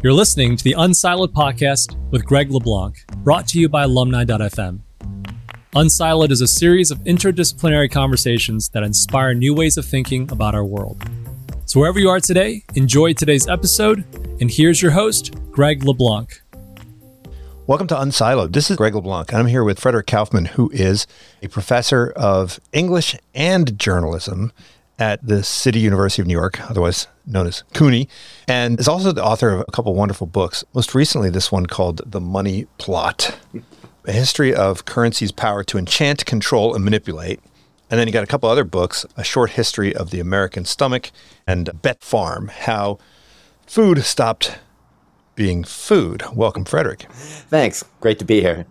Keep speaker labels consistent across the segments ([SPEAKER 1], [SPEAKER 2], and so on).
[SPEAKER 1] You're listening to the Unsiloed podcast with Greg LeBlanc, brought to you by alumni.fm. Unsiloed is a series of interdisciplinary conversations that inspire new ways of thinking about our world. So, wherever you are today, enjoy today's episode. And here's your host, Greg LeBlanc.
[SPEAKER 2] Welcome to Unsiloed. This is Greg LeBlanc, and I'm here with Frederick Kaufman, who is a professor of English and journalism at the City University of New York, otherwise known as CUNY, and is also the author of a couple wonderful books. Most recently, this one called The Money Plot A History of Currency's Power to Enchant, Control, and Manipulate. And then you got a couple other books A Short History of the American Stomach and Bet Farm How Food Stopped Being Food. Welcome, Frederick.
[SPEAKER 3] Thanks. Great to be here.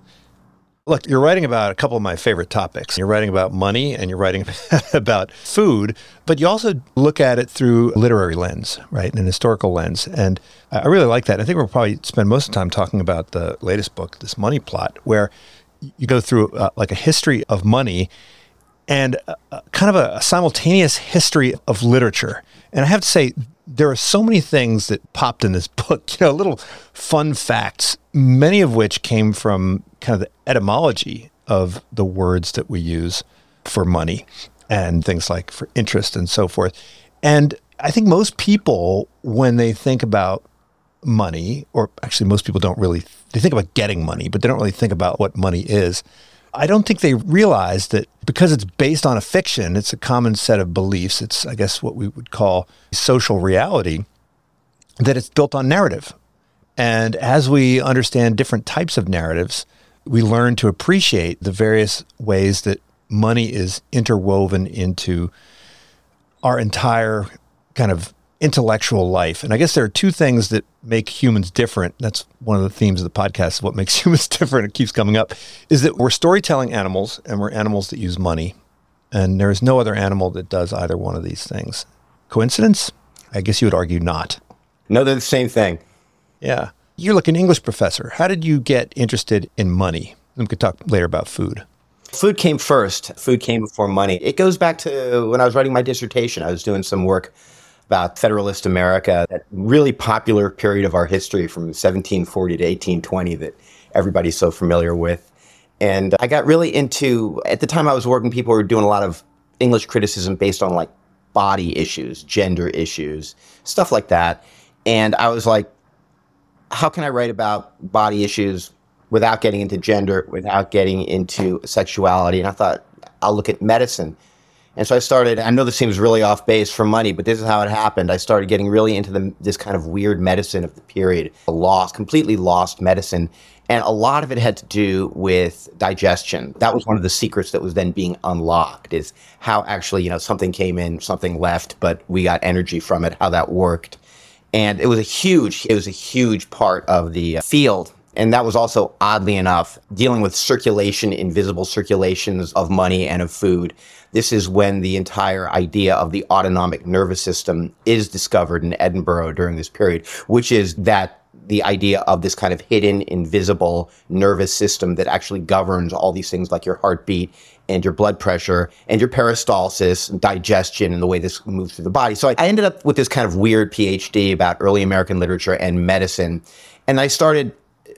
[SPEAKER 2] Look, you're writing about a couple of my favorite topics. You're writing about money and you're writing about food, but you also look at it through a literary lens, right? And an historical lens. And I really like that. I think we'll probably spend most of the time talking about the latest book, this money plot, where you go through uh, like a history of money and a, kind of a, a simultaneous history of literature. And I have to say, there are so many things that popped in this book, you know, little fun facts, many of which came from kind of the etymology of the words that we use for money and things like for interest and so forth. And I think most people, when they think about money, or actually most people don't really, they think about getting money, but they don't really think about what money is. I don't think they realize that because it's based on a fiction, it's a common set of beliefs. It's, I guess, what we would call social reality, that it's built on narrative. And as we understand different types of narratives, we learn to appreciate the various ways that money is interwoven into our entire kind of intellectual life. And I guess there are two things that make humans different. That's one of the themes of the podcast. What makes humans different, it keeps coming up, is that we're storytelling animals and we're animals that use money. And there is no other animal that does either one of these things. Coincidence? I guess you would argue not.
[SPEAKER 3] No, they're the same thing.
[SPEAKER 2] Yeah. You're like an English professor. How did you get interested in money? We could talk later about food.
[SPEAKER 3] Food came first. Food came before money. It goes back to when I was writing my dissertation. I was doing some work about Federalist America, that really popular period of our history from 1740 to 1820 that everybody's so familiar with. And I got really into, at the time I was working, people were doing a lot of English criticism based on like body issues, gender issues, stuff like that. And I was like, how can I write about body issues without getting into gender, without getting into sexuality? And I thought, I'll look at medicine and so I started, I know this seems really off base for money, but this is how it happened. I started getting really into the, this kind of weird medicine of the period, the lost, completely lost medicine. And a lot of it had to do with digestion. That was one of the secrets that was then being unlocked is how actually, you know, something came in, something left, but we got energy from it, how that worked. And it was a huge, it was a huge part of the uh, field and that was also, oddly enough, dealing with circulation, invisible circulations of money and of food. This is when the entire idea of the autonomic nervous system is discovered in Edinburgh during this period, which is that the idea of this kind of hidden, invisible nervous system that actually governs all these things like your heartbeat and your blood pressure and your peristalsis, and digestion, and the way this moves through the body. So I, I ended up with this kind of weird PhD about early American literature and medicine. And I started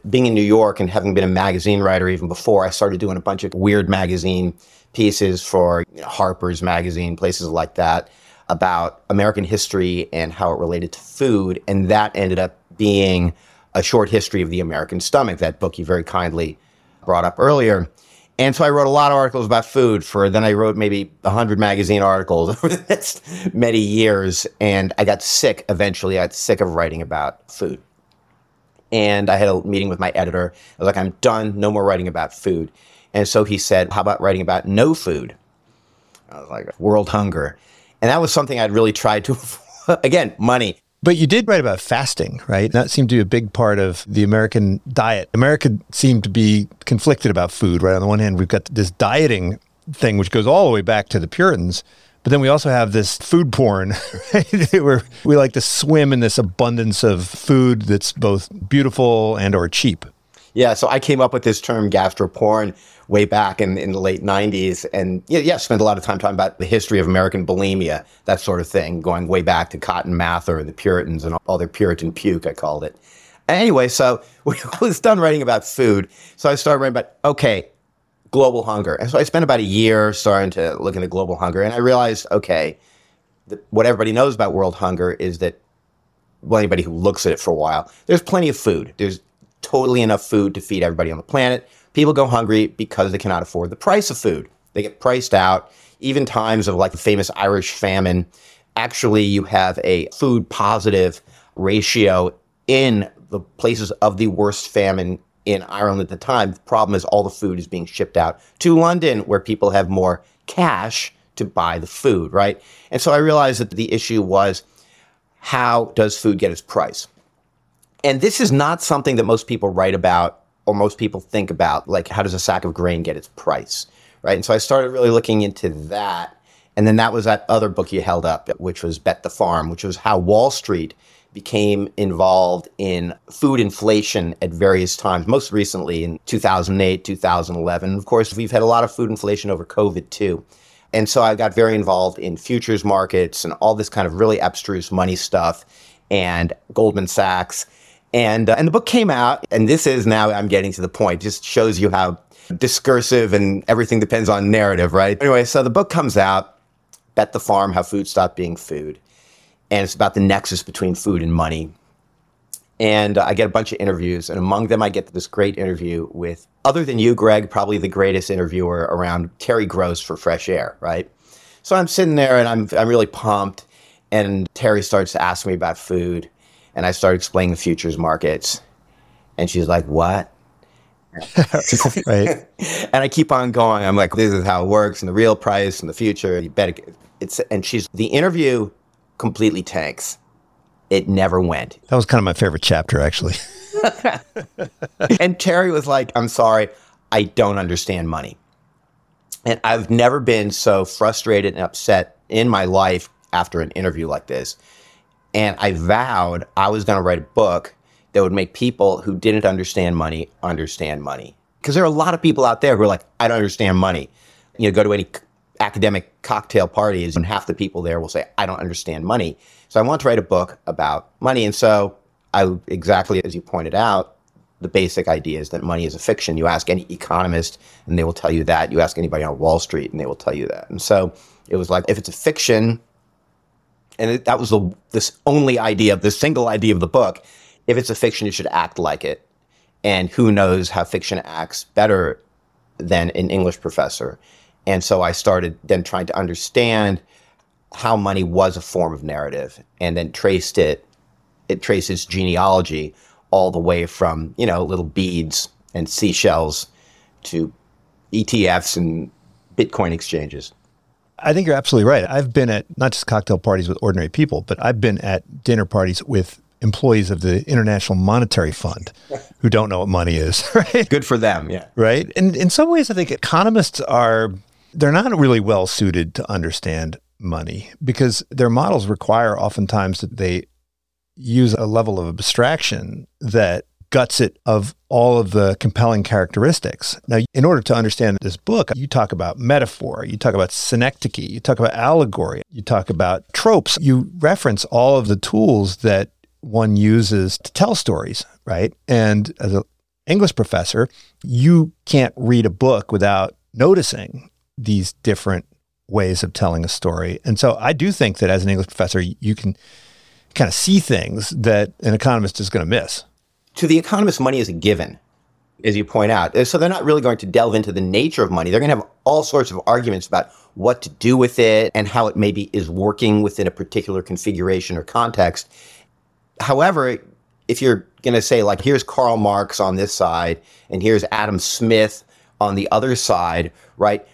[SPEAKER 3] being in New York and having been a magazine writer even before, I started doing a bunch of weird magazine pieces for you know, Harper's Magazine, places like that, about American history and how it related to food. And that ended up being a short history of the American stomach, that book you very kindly brought up earlier. And so I wrote a lot of articles about food for, then I wrote maybe 100 magazine articles over the next many years. And I got sick eventually. I got sick of writing about food. And I had a meeting with my editor. I was like, I'm done. No more writing about food. And so he said, How about writing about no food? I was like, World hunger. And that was something I'd really tried to, again, money.
[SPEAKER 2] But you did write about fasting, right? That seemed to be a big part of the American diet. America seemed to be conflicted about food, right? On the one hand, we've got this dieting thing, which goes all the way back to the Puritans. But then we also have this food porn, right? where we like to swim in this abundance of food that's both beautiful and or cheap.
[SPEAKER 3] Yeah, so I came up with this term gastroporn way back in, in the late 90s. And yeah, yeah, spent a lot of time talking about the history of American bulimia, that sort of thing, going way back to Cotton Mather and the Puritans and all their Puritan puke, I called it. Anyway, so I was done writing about food. So I started writing about, okay, global hunger. And so I spent about a year starting to look into global hunger. And I realized, okay, what everybody knows about world hunger is that, well, anybody who looks at it for a while, there's plenty of food. There's totally enough food to feed everybody on the planet. People go hungry because they cannot afford the price of food. They get priced out. Even times of like the famous Irish famine, actually, you have a food positive ratio in the places of the worst famine in Ireland at the time. The problem is all the food is being shipped out to London, where people have more cash to buy the food, right? And so I realized that the issue was how does food get its price? And this is not something that most people write about or most people think about, like how does a sack of grain get its price, right? And so I started really looking into that. And then that was that other book you held up, which was Bet the Farm, which was how Wall Street became involved in food inflation at various times, most recently in 2008, 2011. Of course, we've had a lot of food inflation over COVID too. And so I got very involved in futures markets and all this kind of really abstruse money stuff and Goldman Sachs. And, uh, and the book came out, and this is now I'm getting to the point, just shows you how discursive and everything depends on narrative, right? Anyway, so the book comes out, Bet the Farm How Food Stopped Being Food. And it's about the nexus between food and money. And uh, I get a bunch of interviews, and among them, I get this great interview with, other than you, Greg, probably the greatest interviewer around, Terry Gross for Fresh Air, right? So I'm sitting there and I'm, I'm really pumped. And Terry starts to ask me about food. And I started explaining the futures markets. And she's like, What? right. and I keep on going. I'm like, This is how it works, and the real price and the future. You bet it's, and she's, the interview completely tanks. It never went.
[SPEAKER 2] That was kind of my favorite chapter, actually.
[SPEAKER 3] and Terry was like, I'm sorry, I don't understand money. And I've never been so frustrated and upset in my life after an interview like this. And I vowed I was going to write a book that would make people who didn't understand money understand money. Because there are a lot of people out there who are like, I don't understand money. You know, go to any academic cocktail parties, and half the people there will say, I don't understand money. So I want to write a book about money. And so I exactly as you pointed out, the basic idea is that money is a fiction. You ask any economist and they will tell you that. You ask anybody on Wall Street and they will tell you that. And so it was like, if it's a fiction, and it, that was the this only idea, the single idea of the book. If it's a fiction, it should act like it. And who knows how fiction acts better than an English professor. And so I started then trying to understand how money was a form of narrative and then traced it, it traces genealogy all the way from, you know, little beads and seashells to ETFs and Bitcoin exchanges.
[SPEAKER 2] I think you're absolutely right. I've been at not just cocktail parties with ordinary people, but I've been at dinner parties with employees of the International Monetary Fund who don't know what money is, right?
[SPEAKER 3] Good for them, yeah.
[SPEAKER 2] Right? And in some ways I think economists are they're not really well suited to understand money because their models require oftentimes that they use a level of abstraction that guts it of all of the compelling characteristics. Now, in order to understand this book, you talk about metaphor, you talk about synecdoche, you talk about allegory, you talk about tropes, you reference all of the tools that one uses to tell stories, right? And as an English professor, you can't read a book without noticing these different ways of telling a story. And so I do think that as an English professor, you can kind of see things that an economist is going to miss.
[SPEAKER 3] To the economist, money is a given, as you point out. So they're not really going to delve into the nature of money. They're going to have all sorts of arguments about what to do with it and how it maybe is working within a particular configuration or context. However, if you're going to say, like, here's Karl Marx on this side and here's Adam Smith on the other side, right?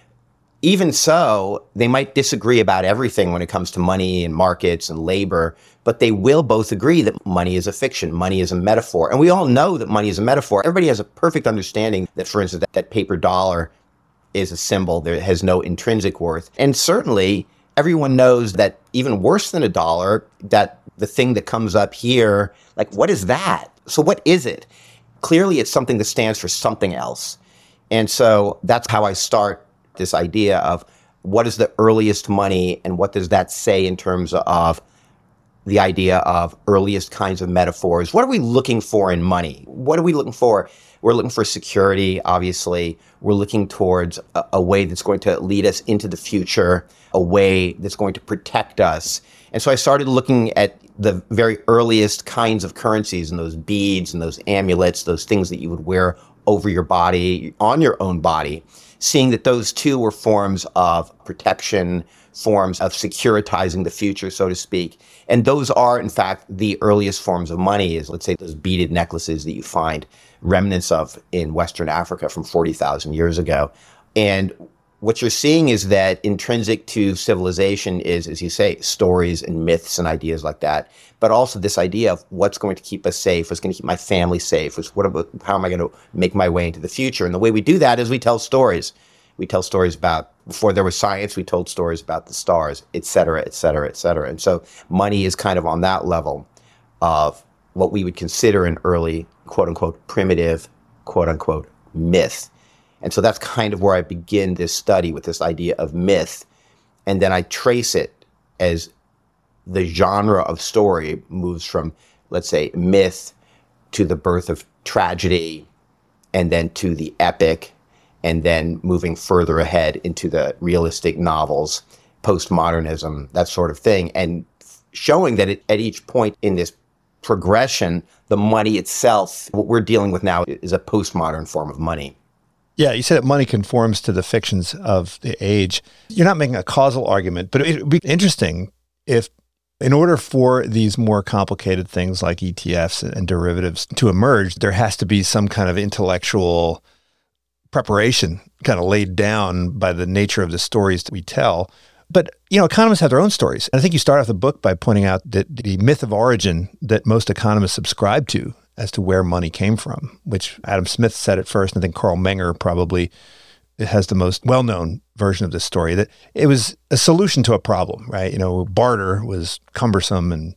[SPEAKER 3] Even so, they might disagree about everything when it comes to money and markets and labor, but they will both agree that money is a fiction, money is a metaphor. And we all know that money is a metaphor. Everybody has a perfect understanding that, for instance, that, that paper dollar is a symbol that has no intrinsic worth. And certainly, everyone knows that even worse than a dollar, that the thing that comes up here, like, what is that? So, what is it? clearly it's something that stands for something else. And so that's how I start this idea of what is the earliest money and what does that say in terms of the idea of earliest kinds of metaphors. What are we looking for in money? What are we looking for? We're looking for security, obviously. We're looking towards a, a, way that's going to lead us into the future, a way that's going to protect us. And so I started looking at the very earliest kinds of currencies and those beads and those amulets, those things that you would wear over your body, on your own body, seeing that those two were forms of protection, forms of securitizing the future, so to speak. And those are, in fact, the earliest forms of money is, let's say, those beaded necklaces that you find remnants of in Western Africa from 40,000 years ago. And what you're seeing is that intrinsic to civilization is, as you say, stories and myths and ideas like that, but also this idea of what's going to keep us safe, what's going to keep my family safe, what about, how am I going to make my way into the future? And the way we do that is we tell stories. We tell stories about before there was science, we told stories about the stars, et cetera, et cetera, et cetera. And so money is kind of on that level of what we would consider an early, quote unquote, primitive, quote unquote, myth. And so that's kind of where I begin this study with this idea of myth. And then I trace it as the genre of story moves from, let's say, myth to the birth of tragedy, and then to the epic, and then moving further ahead into the realistic novels, postmodernism, that sort of thing, and showing that it, at each point in this progression, the money itself, what we're dealing with now, is a postmodern form of money.
[SPEAKER 2] Yeah, you said that money conforms to the fictions of the age. You're not making a causal argument, but it would be interesting if, in order for these more complicated things like ETFs and derivatives to emerge, there has to be some kind of intellectual preparation kind of laid down by the nature of the stories that we tell. But you know, economists have their own stories. And I think you start off the book by pointing out that the myth of origin that most economists subscribe to as to where money came from, which Adam Smith said at first, and I think Carl Menger probably has the most well-known version of this story that it was a solution to a problem, right? You know, barter was cumbersome and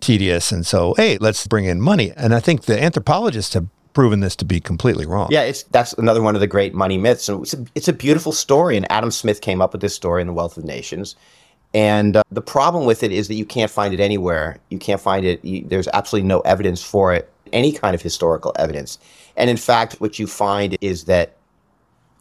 [SPEAKER 2] tedious, and so hey, let's bring in money. And I think the anthropologists have proven this to be completely wrong.
[SPEAKER 3] Yeah, it's that's another one of the great money myths, and it's a, it's a beautiful story. And Adam Smith came up with this story in The Wealth of Nations. And uh, the problem with it is that you can't find it anywhere. You can't find it. You, there's absolutely no evidence for it, any kind of historical evidence. And in fact, what you find is that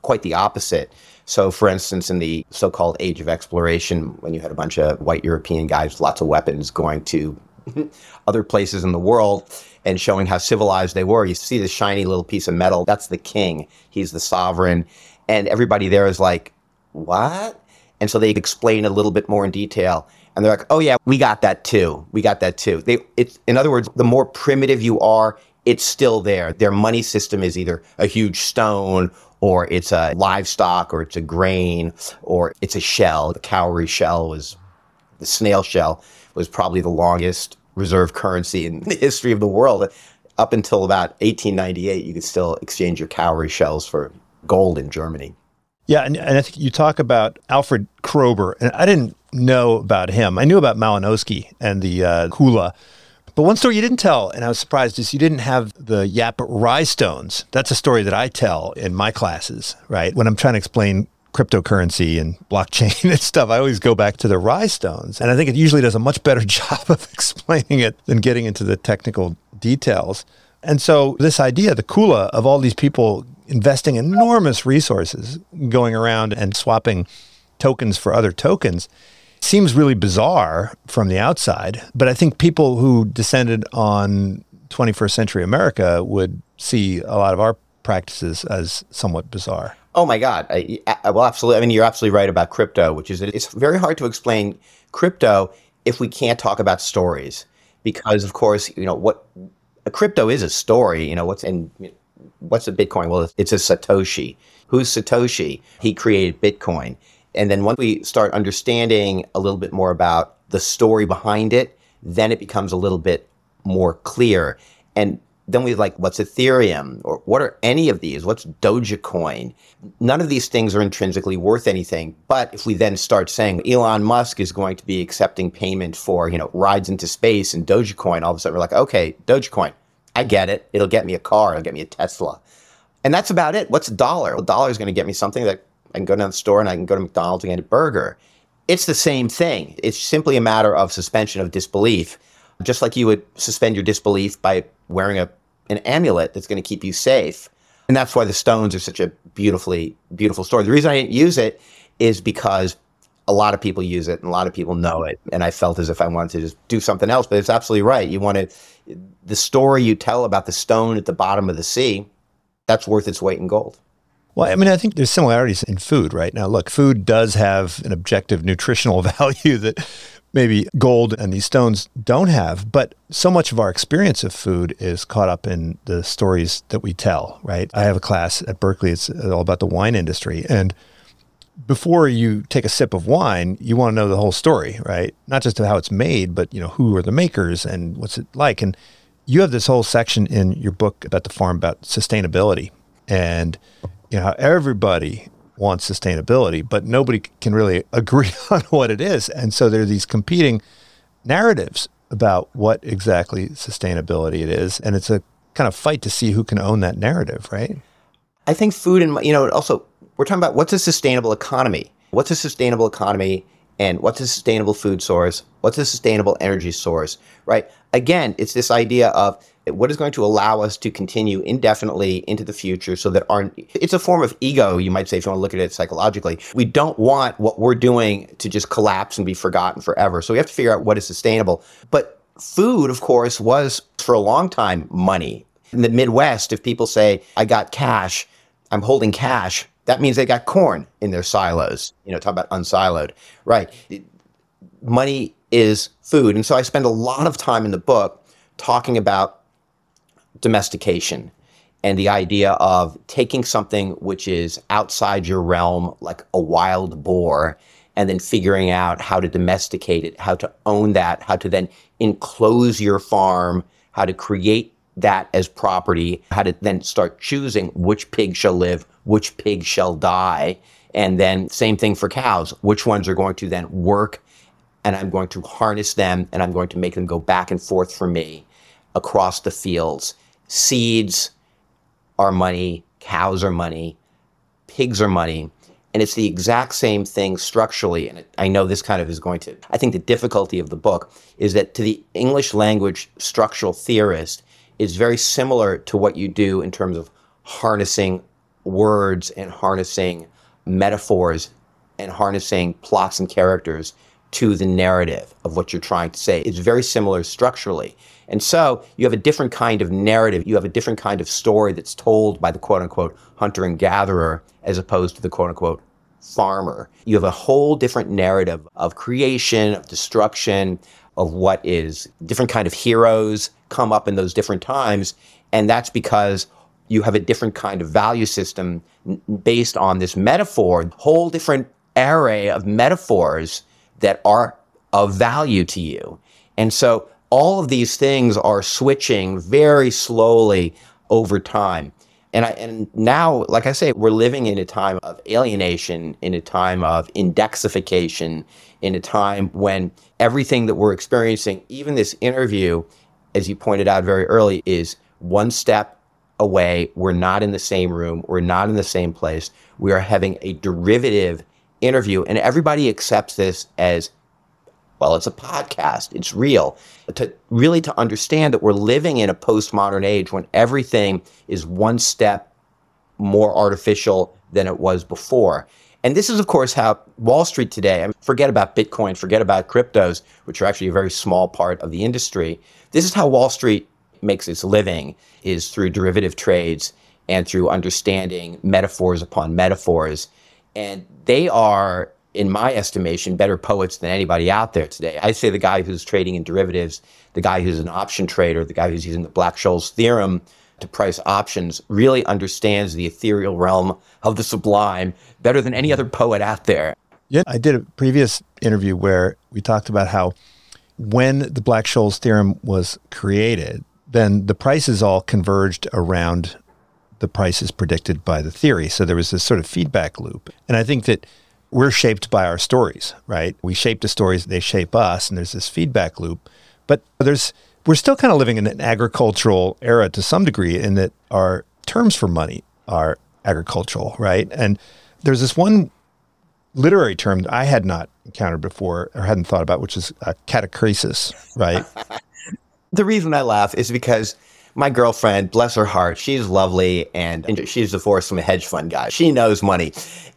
[SPEAKER 3] quite the opposite. So, for instance, in the so called age of exploration, when you had a bunch of white European guys with lots of weapons going to other places in the world and showing how civilized they were. You see this shiny little piece of metal. That's the king. He's the sovereign. And everybody there is like, what? And so they explain a little bit more in detail. And they're like, oh, yeah, we got that too. We got that too. They, it's, in other words, the more primitive you are, it's still there. Their money system is either a huge stone or it's a livestock or it's a grain or it's a shell. The cowrie shell was the snail shell was probably the longest reserve currency in the history of the world. Up until about 1898, you could still exchange your cowrie shells for gold in Germany.
[SPEAKER 2] Yeah, and, and I think you talk about Alfred Kroeber, and I didn't know about him. I knew about Malinowski and the uh, Kula. But one story you didn't tell, and I was surprised, is you didn't have the Yap Rai stones. That's a story that I tell in my classes, right? When I'm trying to explain cryptocurrency and blockchain and stuff, I always go back to the Rai stones. And I think it usually does a much better job of explaining it than getting into the technical details. And so, this idea, the Kula, of all these people investing enormous resources going around and swapping tokens for other tokens, seems really bizarre from the outside. But I think people who descended on 21st century America would see a lot of our practices as somewhat bizarre.
[SPEAKER 3] Oh my God. I, I, well, absolutely. I mean, you're absolutely right about crypto, which is it's very hard to explain crypto if we can't talk about stories, because of course, you know what a crypto is a story. You know what's and what's a Bitcoin? Well, it's a Satoshi. Who's Satoshi? He created Bitcoin, and then once we start understanding a little bit more about the story behind it, then it becomes a little bit more clear. And then we like, what's Ethereum? Or what are any of these? What's Dogecoin? None of these things are intrinsically worth anything. But if we then start saying Elon Musk is going to be accepting payment for, you know, rides into space and Dogecoin, all of a sudden we're like, okay, Dogecoin, I get it. It'll get me a car. It'll get me a Tesla. And that's about it. What's a dollar? A dollar is going to get me something that I can go down the store and I can go to McDonald's and get a burger. It's the same thing. It's simply a matter of suspension of disbelief, just like you would suspend your disbelief by wearing a, an amulet that's going to keep you safe. And that's why the stones are such a beautifully, beautiful story. The reason I didn't use it is because a lot of people use it and a lot of people know it. And I felt as if I wanted to just do something else. But it's absolutely right. You want to, the story you tell about the stone at the bottom of the sea, that's worth its weight in gold.
[SPEAKER 2] Well, I mean, I think there's similarities in food, right? Now, look, food does have an objective nutritional value that maybe gold and these stones don't have, but so much of our experience of food is caught up in the stories that we tell, right? I have a class at Berkeley, it's all about the wine industry. And before you take a sip of wine, you want to know the whole story, right? Not just how it's made, but you know, who are the makers and what's it like? And you have this whole section in your book about the farm about sustainability and you know everybody wants sustainability, but nobody can really agree on what it is. And so there are these competing narratives about what exactly sustainability it is. And it's a kind of fight to see who can own that narrative, right?
[SPEAKER 3] I think food and, you know, also we're talking about what's a sustainable economy? What's a sustainable economy and what's a sustainable food source? What's a sustainable energy source, right? Again, it's this idea of what is going to allow us to continue indefinitely into the future so that our it's a form of ego you might say if you want to look at it psychologically. We don't want what we're doing to just collapse and be forgotten forever. So we have to figure out what is sustainable. But food of course was for a long time money. In the midwest if people say i got cash i'm holding cash that means they got corn in their silos. You know talk about unsiloed. Right. Money is food. And so i spend a lot of time in the book talking about domestication and the idea of taking something which is outside your realm, like a wild boar, and then figuring out how to domesticate it, how to own that, how to then enclose your farm, how to create that as property, how to then start choosing which pig shall live, which pig shall die. And then same thing for cows, which ones are going to then work and I'm going to harness them and I'm going to make them go back and forth for me across the fields seeds are money, cows are money, pigs are money. And it's the exact same thing structurally. And I know this kind of is going to, I think the difficulty of the book is that to the English language structural theorist, is very similar to what you do in terms of harnessing words and harnessing metaphors and harnessing plots and characters to the narrative of what you're trying to say. It's very similar structurally. And so you have a different kind of narrative. You have a different kind of story that's told by the quote unquote hunter and gatherer as opposed to the quote unquote farmer. You have a whole different narrative of creation, of destruction, of what is different kind of heroes come up in those different times. And that's because you have a different kind of value system based on this metaphor, whole different array of metaphors that are of value to you. And so all of these things are switching very slowly over time. And I, and now, like I say, we're living in a time of alienation, in a time of indexification, in a time when everything that we're experiencing, even this interview, as you pointed out very early, is one step away. We're not in the same room. We're not in the same place. We are having a derivative interview, and everybody accepts this as well, it's a podcast. It's real. To really to understand that we're living in a postmodern age when everything is one step more artificial than it was before. And this is, of course, how Wall Street today, I mean, forget about Bitcoin, forget about cryptos, which are actually a very small part of the industry. This is how Wall Street makes its living is through derivative trades and through understanding metaphors upon metaphors. And they are in my estimation, better poets than anybody out there today. I say the guy who's trading in derivatives, the guy who's an option trader, the guy who's using the Black Scholes theorem to price options really understands the ethereal realm of the sublime better than any other poet out there.
[SPEAKER 2] Yeah, I did a previous interview where we talked about how when the Black Scholes theorem was created, then the prices all converged around the prices predicted by the theory. So there was this sort of feedback loop. And I think that we're shaped by our stories, right? We shape the stories, they shape us, and there's this feedback loop. But there's we're still kind of living in an agricultural era to some degree in that our terms for money are agricultural, right? And there's this one literary term that I had not encountered before or hadn't thought about, which is uh, catachresis, right?
[SPEAKER 3] the reason I laugh is because my girlfriend, bless her heart, she's lovely and, and she's divorced from a hedge fund guy. She knows money.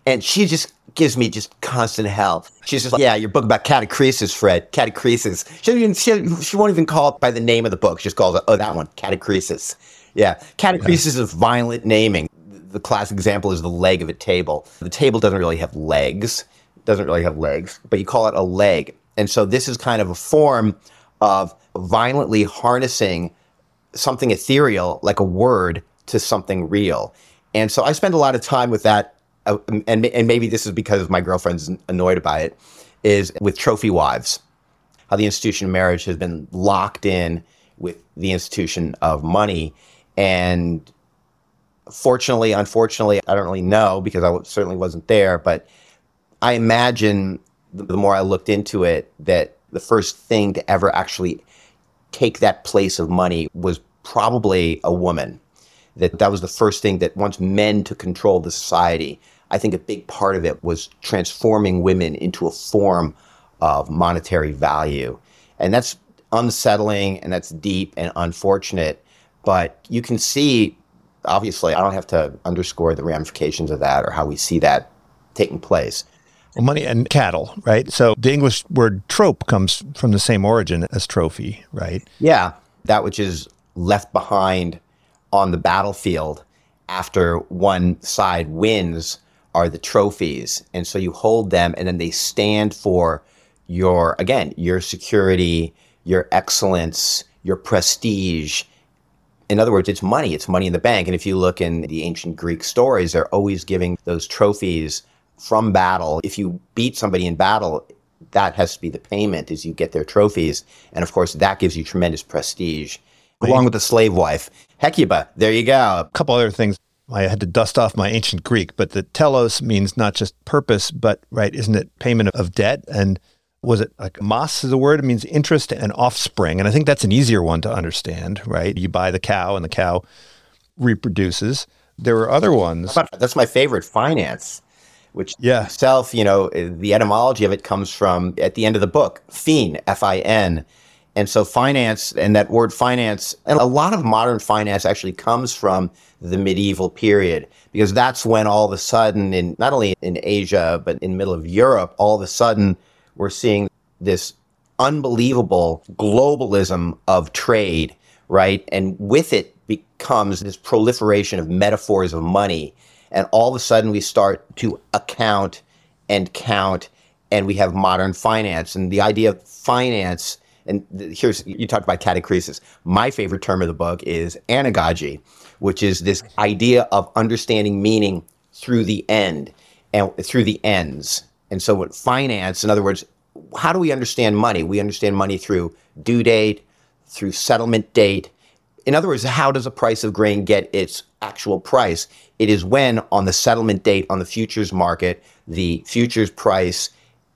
[SPEAKER 3] And she just gives me just constant hell. She's just like, yeah, your book about catachresis, Fred, catachresis. She, even, she, she won't even call it by the name of the book. She just calls it, oh, that one, catachresis. Yeah, catachresis is violent naming. The classic example is the leg of a table. The table doesn't really have legs, doesn't really have legs, but you call it a leg. And so this is kind of a form of violently harnessing something ethereal like a word to something real. And so I spend a lot of time with that. Uh, and, and maybe this is because my girlfriend's annoyed by it, is with trophy wives. How the institution of marriage has been locked in with the institution of money. And fortunately, unfortunately, I don't really know because I certainly wasn't there, but I imagine the more I looked into it that the first thing to ever actually take that place of money was probably a woman. That that was the first thing that once men took control of the society, I think a big part of it was transforming women into a form of monetary value. And that's unsettling and that's deep and unfortunate. But you can see, obviously, I don't have to underscore the ramifications of that or how we see that taking place.
[SPEAKER 2] Well, money and cattle, right? So the English word trope comes from the same origin as trophy, right?
[SPEAKER 3] Yeah, that which is left behind on the battlefield after one side wins are the trophies. And so you hold them and then they stand for your, again, your security, your excellence, your prestige. In other words, it's money. It's money in the bank. And if you look in the ancient Greek stories, they're always giving those trophies from battle. If you beat somebody in battle, that has to be the payment is you get their trophies. And of course, that gives you tremendous prestige. Along with the slave wife. Hecuba, there you go.
[SPEAKER 2] A couple other things. I had to dust off my ancient Greek, but the telos means not just purpose, but right, isn't it payment of debt? And was it like mas is a word? It means interest and offspring. And I think that's an easier one to understand, right? You buy the cow and the cow reproduces. There were other ones.
[SPEAKER 3] That's my favorite, finance which yeah. itself, you know, the etymology of it comes from at the end of the book, fin, F I N. And so finance and that word finance, and a lot of modern finance actually comes from the medieval period because that's when all of a sudden in not only in Asia but in middle of Europe, all of a sudden we're seeing this unbelievable globalism of trade, right? And with it becomes this proliferation of metaphors of money and all of a sudden we start to account and count and we have modern finance and the idea of finance and here's you talked about catachresis my favorite term of the book is anagogy which is this idea of understanding meaning through the end and through the ends. And so with finance in other words how do we understand money? We understand money through due date through settlement date. In other words, how does a price of grain get its actual price? It is when, on the settlement date on the futures market, the futures price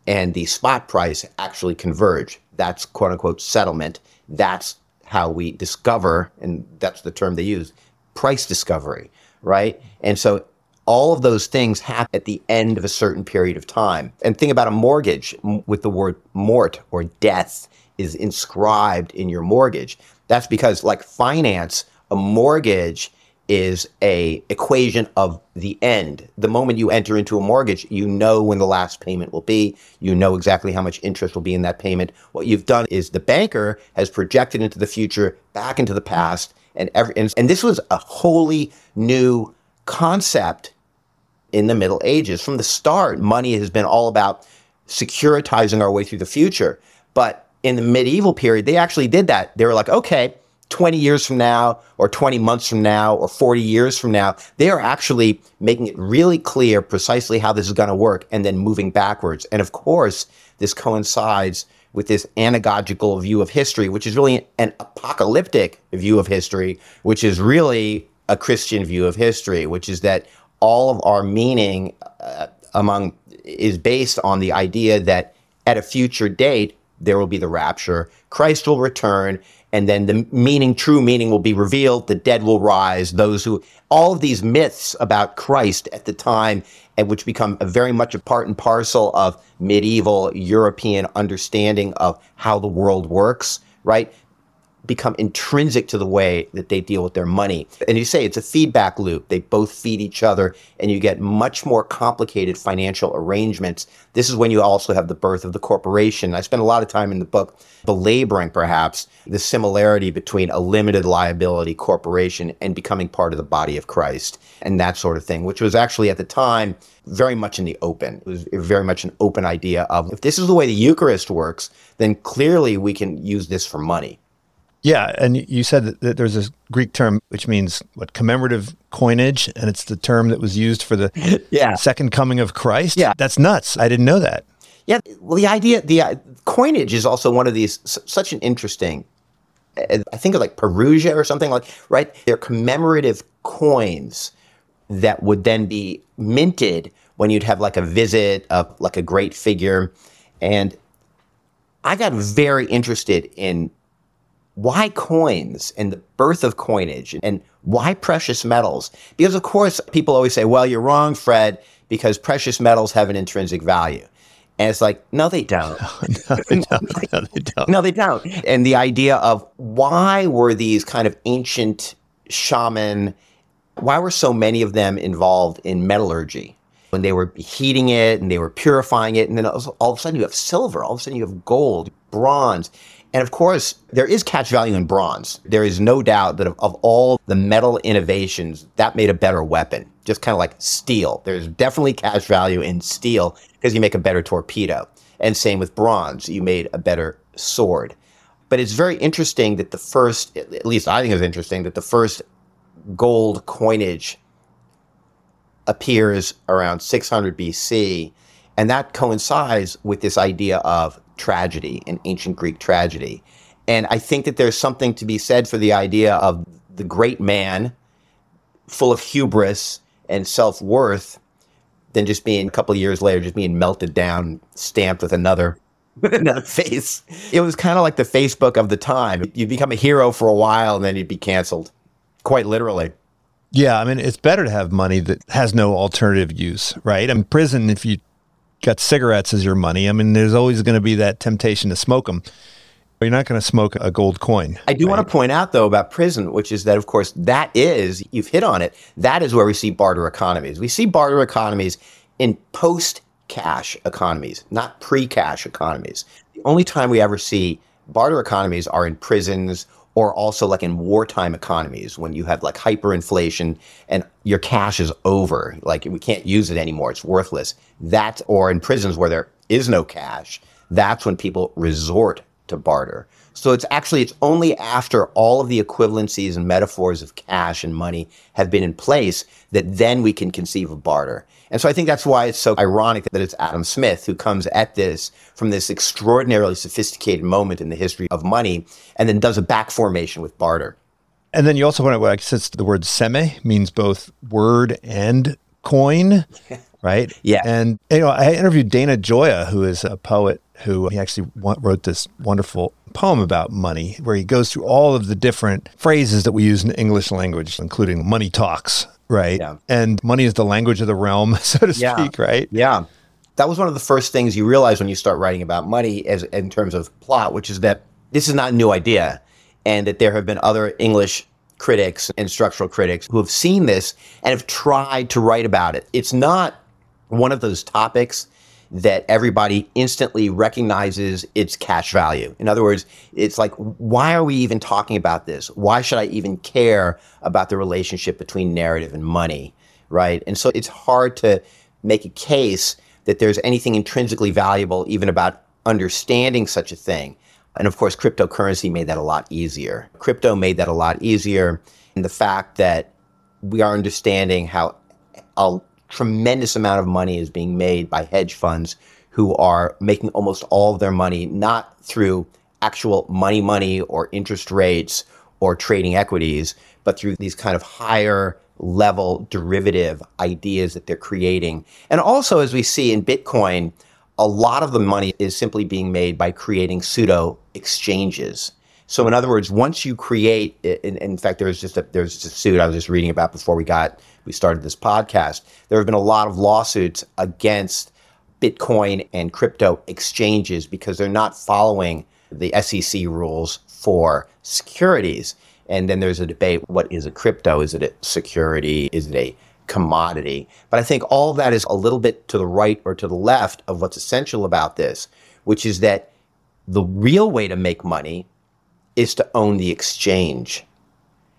[SPEAKER 3] and the spot price actually converge. That's quote unquote settlement. That's how we discover, and that's the term they use, price discovery, right? And so all of those things happen at the end of a certain period of time. And think about a mortgage with the word mort or death is inscribed in your mortgage. That's because like finance, a mortgage is a equation of the end. The moment you enter into a mortgage, you know when the last payment will be. You know exactly how much interest will be in that payment. What you've done is the banker has projected into the future, back into the past, and every and, and this was a wholly new concept in the Middle Ages. From the start, money has been all about securitizing our way through the future. But in the medieval period, they actually did that. They were like, okay, 20 years from now, or 20 months from now, or 40 years from now, they are actually making it really clear precisely how this is going to work and then moving backwards. And of course, this coincides with this anagogical view of history, which is really an apocalyptic view of history, which is really a Christian view of history, which is that all of our meaning uh, among is based on the idea that at a future date there will be the rapture. Christ will return, and then the meaning, true meaning, will be revealed. The dead will rise. Those who, all of these myths about Christ at the time, and which become very much a part and parcel of medieval European understanding of how the world works, right? Become intrinsic to the way that they deal with their money. And you say it's a feedback loop. They both feed each other and you get much more complicated financial arrangements. This is when you also have the birth of the corporation. I spend a lot of time in the book belaboring perhaps the similarity between a limited liability corporation and becoming part of the body of Christ and that sort of thing, which was actually at the time very much in the open. It was very much an open idea of if this is the way the Eucharist works, then clearly we can use this for money.
[SPEAKER 2] Yeah, and you said that, that there's this Greek term which means what commemorative coinage, and it's the term that was used for the
[SPEAKER 3] yeah.
[SPEAKER 2] second coming of Christ.
[SPEAKER 3] Yeah,
[SPEAKER 2] that's nuts. I didn't know that.
[SPEAKER 3] Yeah, well, the idea, the uh, coinage is also one of these such an interesting. Uh, I think of like parousia or something like right. They're commemorative coins that would then be minted when you'd have like a visit of like a great figure, and I got very interested in why coins and the birth of coinage and why precious metals? Because, of course, people always say, well, you're wrong, Fred, because precious metals have an intrinsic value. And it's like, no, they don't.
[SPEAKER 2] no, they don't. No, they don't.
[SPEAKER 3] no, they don't. And the idea of why were these kind of ancient shaman, why were so many of them involved in metallurgy? When they were heating it and they were purifying it, and then all of a sudden you have silver, all of a sudden you have gold, bronze. And of course, there is cash value in bronze. There is no doubt that of, of, all the metal innovations, that made a better weapon. Just kind of like steel. There's definitely cash value in steel because you make a better torpedo. And same with bronze, you made a better sword. But it's very interesting that the first, at least I think it's interesting, that the first gold coinage appears around 600 BC. And that coincides with this idea of tragedy, an ancient Greek tragedy. And I think that there's something to be said for the idea of the great man full of hubris and self worth than just being a couple years later, just being melted down, stamped with another. With another face. It was kind of like the Facebook of the time. You'd become a hero for a while and then you'd be canceled, quite literally.
[SPEAKER 2] Yeah, I mean, it's better to have money that has no alternative use, right? In prison, if you got cigarettes as your money, I mean, there's always going to be that temptation to smoke them. You're not going to smoke a gold coin.
[SPEAKER 3] I do right? want to point out, though, about prison, which is that, of course, that is, you've hit on it, that is where we see barter economies. We see barter economies in post cash economies, not pre cash economies. The only time we ever see barter economies are in prisons or also like in wartime economies when you have like hyperinflation and your cash is over like we can't use it anymore it's worthless that or in prisons where there is no cash that's when people resort to barter. So it's actually it's only after all of the equivalencies and metaphors of cash and money have been in place that then we can conceive of barter and so I think that's why it's so ironic that it's Adam Smith who comes at this from this extraordinarily sophisticated moment in the history of money and then does a back formation with barter.
[SPEAKER 2] And then you also want to, I guess the word seme means both word and coin, right?
[SPEAKER 3] yeah.
[SPEAKER 2] And, you know, I interviewed Dana Gioia, who is a poet who he actually wrote this wonderful poem about money where he goes through all of the different phrases that we use in the English language, including money talks, right? Yeah. And money is the language of the realm, so to
[SPEAKER 3] yeah.
[SPEAKER 2] speak, right?
[SPEAKER 3] Yeah. That was one of the first things you realize when you start writing about money as in terms of plot, which is that this is not a new idea and that there have been other English critics and structural critics who have seen this and have tried to write about it. It's not one of those topics that everybody instantly recognizes its cash value. In other words, it's like, why are we even talking about this? Why should I even care about the relationship between narrative and money? Right. And so it's hard to make a case that there's anything intrinsically valuable even about understanding such a thing. And of course, cryptocurrency made that a lot easier. Crypto made that a lot easier. And the fact that we are understanding how a tremendous amount of money is being made by hedge funds who are making almost all of their money not through actual money money or interest rates or trading equities, but through these kind of higher level derivative ideas that they're creating. And also, as we see in Bitcoin, a lot of the money is simply being made by creating pseudo exchanges. So, in other words, once you create, in, in fact, there's just a there's a suit I was just reading about before we got we started this podcast. There have been a lot of lawsuits against Bitcoin and crypto exchanges because they're not following the SEC rules for securities. And then there's a debate: what is a crypto? Is it a security? Is it a commodity. But I think all that is a little bit to the right or to the left of what's essential about this, which is that the real way to make money is to own the exchange.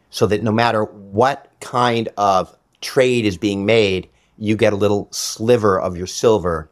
[SPEAKER 3] So that no matter what kind of trade is being made, you get a little sliver of your silver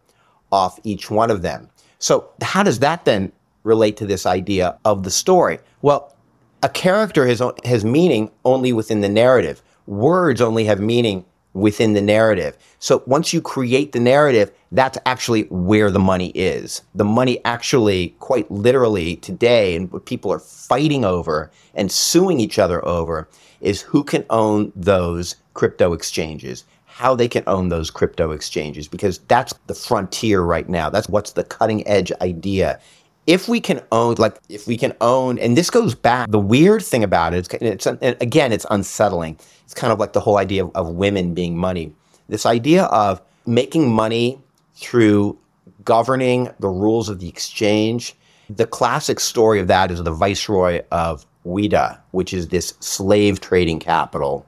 [SPEAKER 3] off each one of them. So, how does that then relate to this idea of the story? Well, a character has, has meaning only within the narrative. Words only have meaning within the narrative. So once you create the narrative, that's actually where the money is. The money actually, quite literally today, and what people are fighting over and suing each other over is who can own those crypto exchanges, how they can own those crypto exchanges, because that's the frontier right now. That's what's the cutting edge idea. If we can own, like, if we can own, and this goes back, the weird thing about it, it's, it's again, it's unsettling it's kind of like the whole idea of, of women being money. This idea of making money through governing the rules of the exchange. The classic story of that is the viceroy of Ouidah, which is this slave trading capital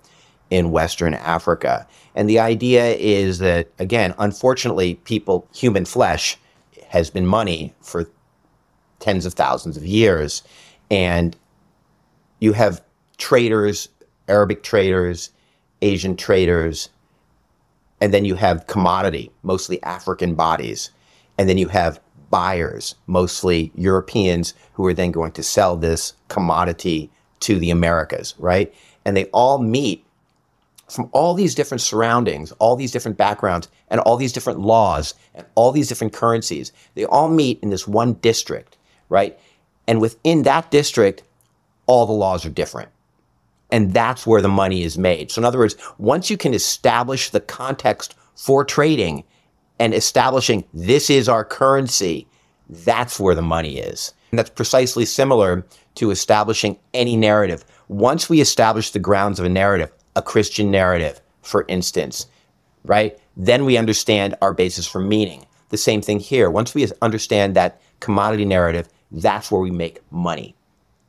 [SPEAKER 3] in Western Africa. And the idea is that, again, unfortunately, people, human flesh has been money for tens of thousands of years. And you have traders Arabic traders, Asian traders, and then you have commodity, mostly African bodies. And then you have buyers, mostly Europeans, who are then going to sell this commodity to the Americas, right? And they all meet from all these different surroundings, all these different backgrounds, and all these different laws, and all these different currencies. They all meet in this one district, right? And within that district, all the laws are different. And that's where the money is made. So, in other words, once you can establish the context for trading and establishing this is our currency, that's where the money is. And that's precisely similar to establishing any narrative. Once we establish the grounds of a narrative, a Christian narrative, for instance, right? Then we understand our basis for meaning. The same thing here. Once we understand that commodity narrative, that's where we make money.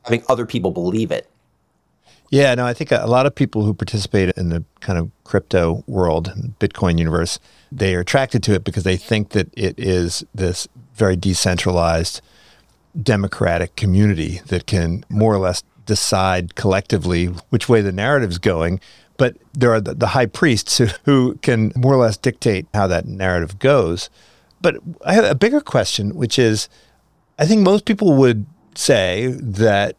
[SPEAKER 3] Having other people believe it.
[SPEAKER 2] Yeah, no, I think a lot of people who participate in the kind of crypto world, Bitcoin universe, they are attracted to it because they think that it is this very decentralized, democratic community that can more or less decide collectively which way the narrative is going. But there are the, the high priests who, who can more or less dictate how that narrative goes. But I have a bigger question, which is I think most people would say that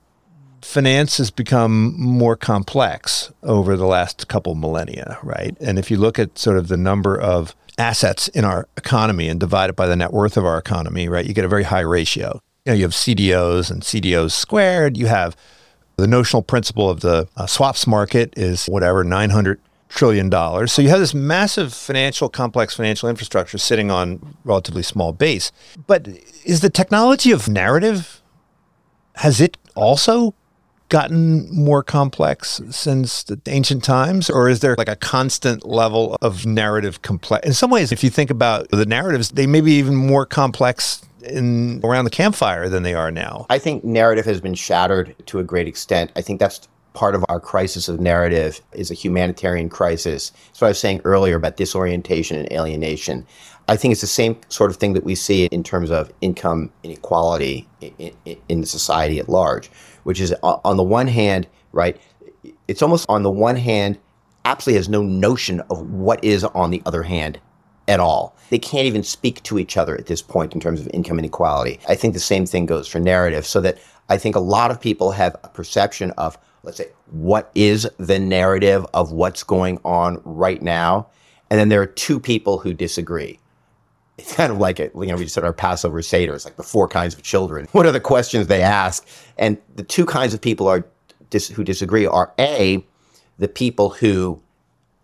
[SPEAKER 2] finance has become more complex over the last couple millennia, right? And if you look at sort of the number of assets in our economy and divide it by the net worth of our economy, right, you get a very high ratio. You know, you have CDOs and CDOs squared. You have the notional principal of the uh, swaps market is whatever, 900 trillion dollars. So you have this massive financial, complex financial infrastructure sitting on relatively small base. But is the technology of narrative, has it also gotten more complex since the ancient times or is there like a constant level of narrative complex? In some ways if you think about the narratives they may be even more complex in around the campfire than they are now.
[SPEAKER 3] I think narrative has been shattered to a great extent. I think that's part of our crisis of narrative is a humanitarian crisis. So i was saying earlier about disorientation and alienation I think it's the same sort of thing that we see in terms of income inequality in, in, society at large which is on the one hand, right? It's almost on the one hand, absolutely has no notion of what is on the other hand at all. They can't even speak to each other at this point in terms of income inequality. I think the same thing goes for narrative, so that I think a lot of people have a perception of, let's say, what is the narrative of what's going on right now? And then there are two people who disagree it's kind of like it, you know, we just said our Passover Seder. It's like the four kinds of children. What are the questions they ask? And the two kinds of people are dis- who disagree are A, the people who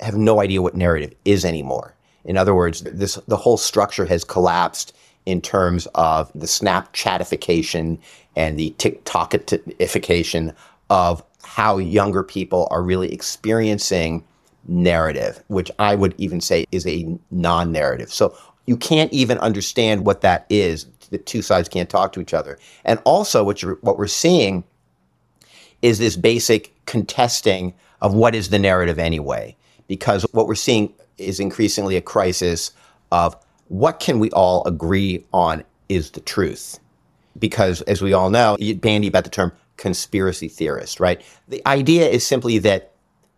[SPEAKER 3] have no idea what narrative is anymore. In other words, this the whole structure has collapsed in terms of the Snapchatification and the TikTokification of how younger people are really experiencing narrative, which I would even say is a non narrative. So you can't even understand what that is. The two sides can't talk to each other. And also, what, you're, what we're seeing is this basic contesting of what is the narrative anyway. Because what we're seeing is increasingly a crisis of what can we all agree on is the truth. Because as we all know, you bandy about the term conspiracy theorist, right? The idea is simply that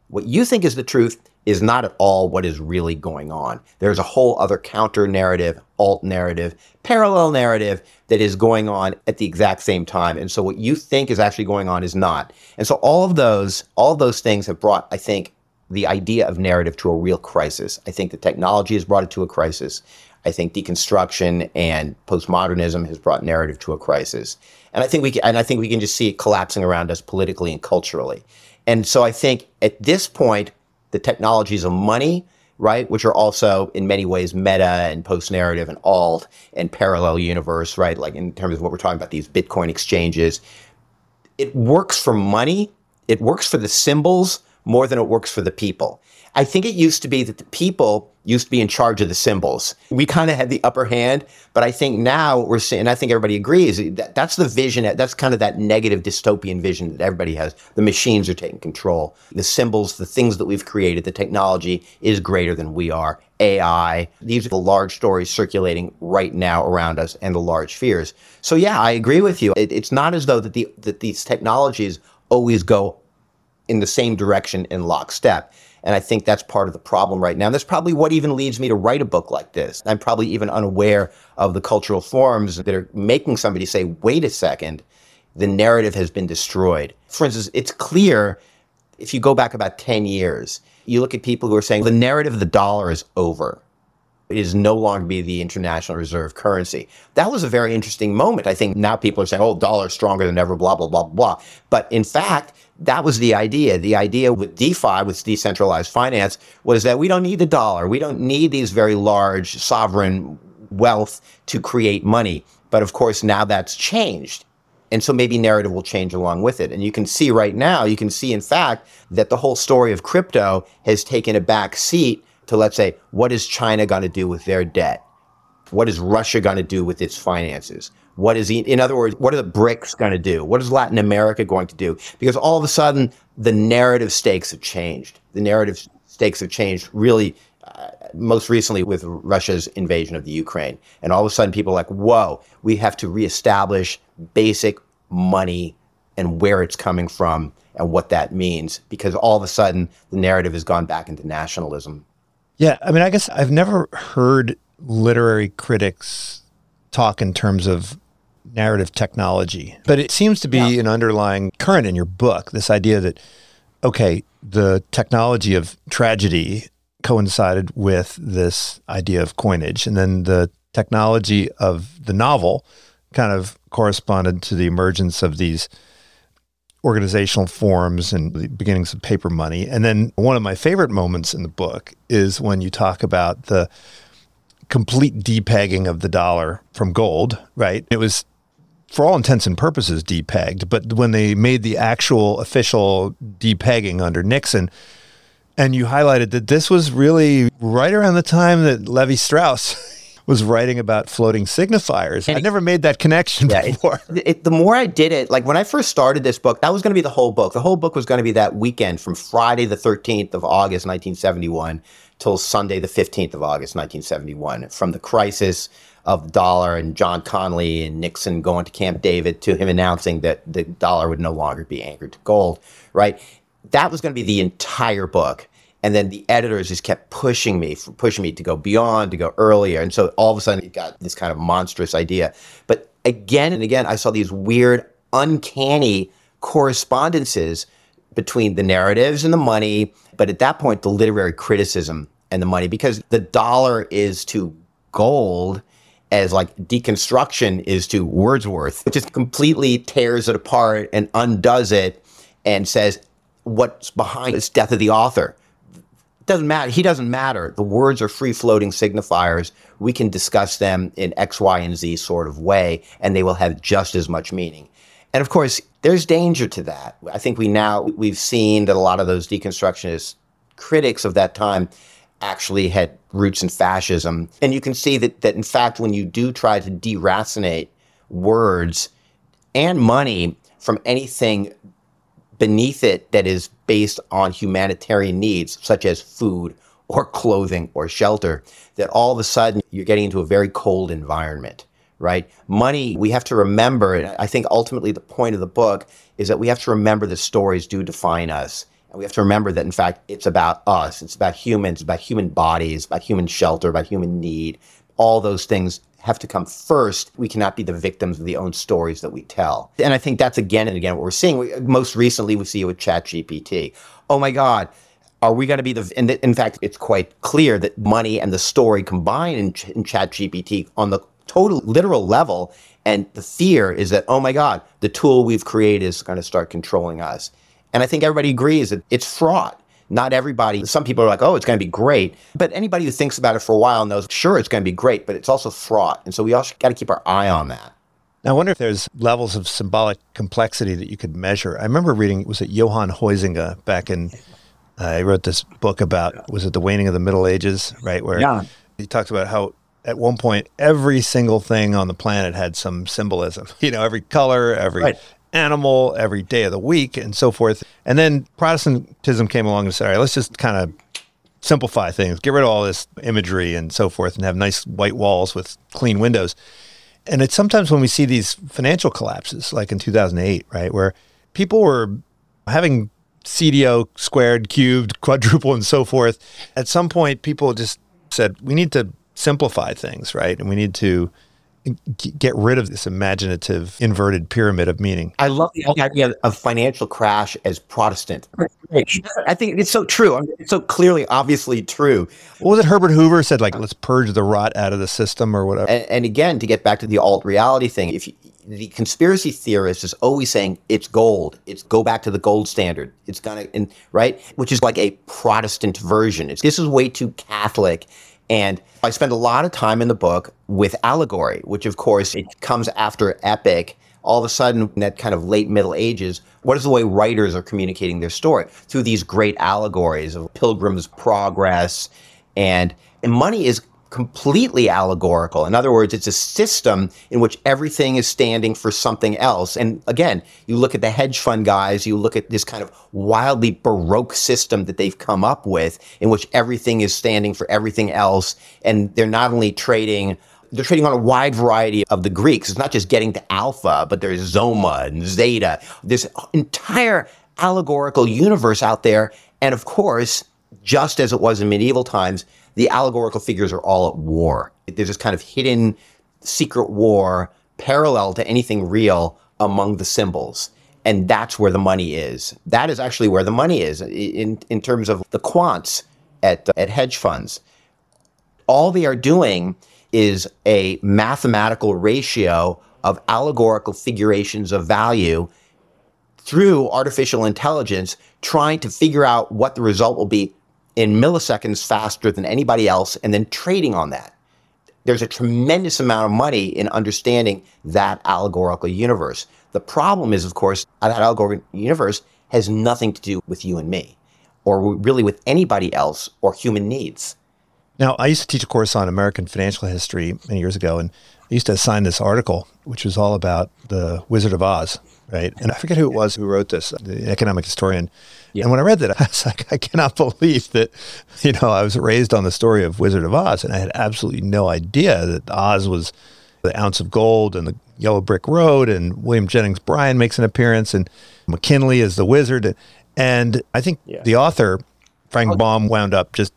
[SPEAKER 3] what you think is the truth is not at all what is really going on. There's a whole other counter narrative, alt narrative, parallel narrative that is going on at the exact same time. And so what you think is actually going on is not. And so all of those, all of those things have brought, I think, the idea of narrative to a real crisis. I think the technology has brought it to a crisis. I think deconstruction and postmodernism has brought narrative to a crisis. And I think we can, and I think we can just see it collapsing around us politically and culturally. And so I think at this point, the technologies of money, right, which are also in many ways meta and post narrative and alt and parallel universe, right, like in terms of what we're talking about, these Bitcoin exchanges. It works for money, it works for the symbols more than it works for the people. I think it used to be that the people used to be in charge of the symbols. We kind of had the upper hand, but I think now we're seeing, and I think everybody agrees, that that's the vision, that's kind of that negative dystopian vision that everybody has. The machines are taking control. The symbols, the things that we've created, the technology is greater than we are. AI, these are the large stories circulating right now around us and the large fears. So yeah, I agree with you. It, it's not as though that, the, that these technologies always go in the same direction in lockstep. And I think that's part of the problem right now. And that's probably what even leads me to write a book like this. I'm probably even unaware of the cultural forms that are making somebody say, wait a second, the narrative has been destroyed. For instance, it's clear if you go back about 10 years, you look at people who are saying the narrative of the dollar is over. It is no longer be the international reserve currency. That was a very interesting moment. I think now people are saying, oh, dollar stronger than ever, blah, blah, blah, blah. But in fact, that was the idea. The idea with DeFi, with decentralized finance, was that we don't need the dollar. We don't need these very large sovereign wealth to create money. But of course, now that's changed. And so maybe narrative will change along with it. And you can see right now, you can see, in fact, that the whole story of crypto has taken a back seat to, let's say, what is China going to do with their debt? What is Russia going to do with its finances? What is, he, in other words, what are the BRICS going to do? What is Latin America going to do? Because all of a sudden, the narrative stakes have changed. The narrative stakes have changed really uh, most recently with Russia's invasion of the Ukraine. And all of a sudden, people are like, whoa, we have to reestablish basic money and where it's coming from and what that means. Because all of a sudden, the narrative has gone back into nationalism.
[SPEAKER 2] Yeah. I mean, I guess I've never heard literary critics talk in terms of narrative technology. But it seems to be yeah. an underlying current in your book this idea that, okay, the technology of tragedy coincided with this idea of coinage. And then the technology of the novel kind of corresponded to the emergence of these organizational forms and the beginnings of paper money. And then one of my favorite moments in the book is when you talk about the complete depegging of the dollar from gold, right? It was for all intents and purposes, depegged. But when they made the actual official depegging under Nixon, and you highlighted that this was really right around the time that Lévi-Strauss was writing about floating signifiers. I never made that connection yeah, before.
[SPEAKER 3] It, it, the more I did it, like when I first started this book, that was going to be the whole book. The whole book was going to be that weekend from Friday the 13th of August 1971 till Sunday the 15th of August 1971. From the crisis of the dollar and John Connally and Nixon going to Camp David to him announcing that the dollar would no longer be anchored to gold, right? That was going to be the entire book. And then the editors just kept pushing me, pushing me to go beyond, to go earlier. And so all of a sudden, it got this kind of monstrous idea. But again and again, I saw these weird, uncanny correspondences between the narratives and the money. But at that point, the literary criticism and the money, because the dollar is to gold as like deconstruction is to Wordsworth, which just completely tears it apart and undoes it and says what's behind this death of the author. It doesn't matter. He doesn't matter. The words are free floating signifiers. We can discuss them in X, Y, and Z sort of way, and they will have just as much meaning. And of course, there's danger to that. I think we now we've seen that a lot of those deconstructionist critics of that time actually had roots in fascism. And you can see that that in fact when you do try to deracinate words and money from anything beneath it that is based on humanitarian needs, such as food or clothing or shelter, that all of a sudden you're getting into a very cold environment, right? Money, we have to remember, and I think ultimately the point of the book is that we have to remember that stories do define us. And we have to remember that, in fact, it's about us. It's about humans, about human bodies, about human shelter, about human need. All those things have to come first. We cannot be the victims of the own stories that we tell. And I think that's again and again what we're seeing. We, most recently, we see it with ChatGPT. Oh my God, are we going to be the? And in fact, it's quite clear that money and the story combine in, in ChatGPT on the total literal level. And the fear is that, oh my God, the tool we've created is going to start controlling us. And I think everybody agrees that it's fraught not everybody, some people are like, oh, it's going to be great. But anybody who thinks about it for a while knows, sure, it's going to be great, but it's also fraught. And so we also got to keep our eye on that.
[SPEAKER 2] Now, I wonder if there's levels of symbolic complexity that you could measure. I remember reading, was it Johan Huizinga back in, uh, I wrote this book about, was it the waning of the Middle Ages, right? Where yeah. he talks about how at one point every single thing on the planet had some symbolism. You know, every color, every right animal every day of the week and so forth. And then Protestantism came along and said, all right, let's just kind of simplify things, get rid of all this imagery and so forth, and have nice white walls with clean windows. And it's sometimes when we see these financial collapses, like in 2008, right, where people were having CDO squared, cubed, quadruple, and so forth. At some point, people just said, we need to simplify things, right? And we need to get rid of this imaginative inverted pyramid of meaning.
[SPEAKER 3] I love the idea of financial crash as Protestant. I think it's so true. It's so clearly, obviously true.
[SPEAKER 2] What was it Herbert Hoover said? Like, let's purge the rot out of the system or whatever.
[SPEAKER 3] And, and again, to get back to the alt reality thing, if you, the conspiracy theorist is always saying it's gold. It's go back to the gold standard. It's gonna, and, right? Which is like a Protestant version. It's, this is way too Catholic and I spend a lot of time in the book with allegory, which of course it comes after epic. All of a sudden, in that kind of late Middle Ages, what is the way writers are communicating their story? Through these great allegories of Pilgrim's Progress and, and money is completely allegorical. In other words, it's a system in which everything is standing for something else. And again, you look at the hedge fund guys, you look at this kind of wildly baroque system that they've come up with in which everything is standing for everything else. And they're not only trading they're trading on a wide variety of the Greeks. It's not just getting to alpha, but there's Zomma and Zeta. This entire allegorical universe out there. And of course, just as it was in medieval times, the allegorical figures are all at war. There's this kind of hidden secret war parallel to anything real among the symbols. And that's where the money is. That is actually where the money is in, in terms of the quants at, at hedge funds. All they are doing is a mathematical ratio of allegorical figurations of value through artificial intelligence, trying to figure out what the result will be in milliseconds faster than anybody else and then trading on that. There's a tremendous amount of money in understanding that allegorical universe. The problem is, of course, that allegorical universe has nothing to do with you and me, or really with anybody else or human needs.
[SPEAKER 2] Now, I used to teach a course on American financial history many years ago, and I used to assign this article, which was all about the Wizard of Oz, right? And I forget who it was who wrote this, uh, the economic historian. Yeah. And when I read that, I was like, I cannot believe that, you know, I was raised on the story of Wizard of Oz, and I had absolutely no idea that Oz was the ounce of gold and the yellow brick road, and William Jennings Bryan makes an appearance, and McKinley is the wizard. And I think yeah. the author, Frank oh. Baum, wound up just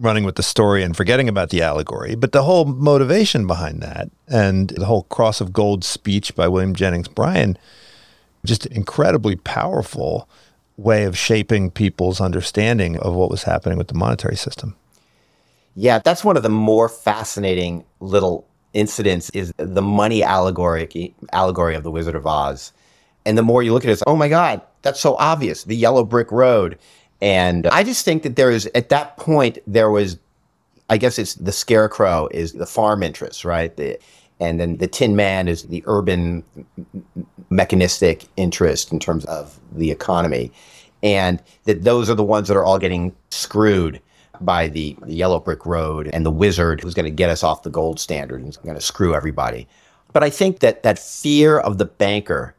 [SPEAKER 2] running with the story and forgetting about the allegory, but the whole motivation behind that and the whole cross of gold speech by William Jennings Bryan, just incredibly powerful way of shaping people's understanding of what was happening with the monetary system.
[SPEAKER 3] Yeah, that's one of the more fascinating little incidents is the money allegory allegory of the Wizard of Oz. And the more you look at it, it's, oh my God, that's so obvious. The yellow brick road And I just think that there is, at that point, there was, I guess it's the scarecrow is the farm interest, right? The, and then the tin man is the urban mechanistic interest in terms of the economy. And that those are the ones that are all getting screwed by the, yellow brick road and the wizard who's going to get us off the gold standard and is going to screw everybody. But I think that that fear of the banker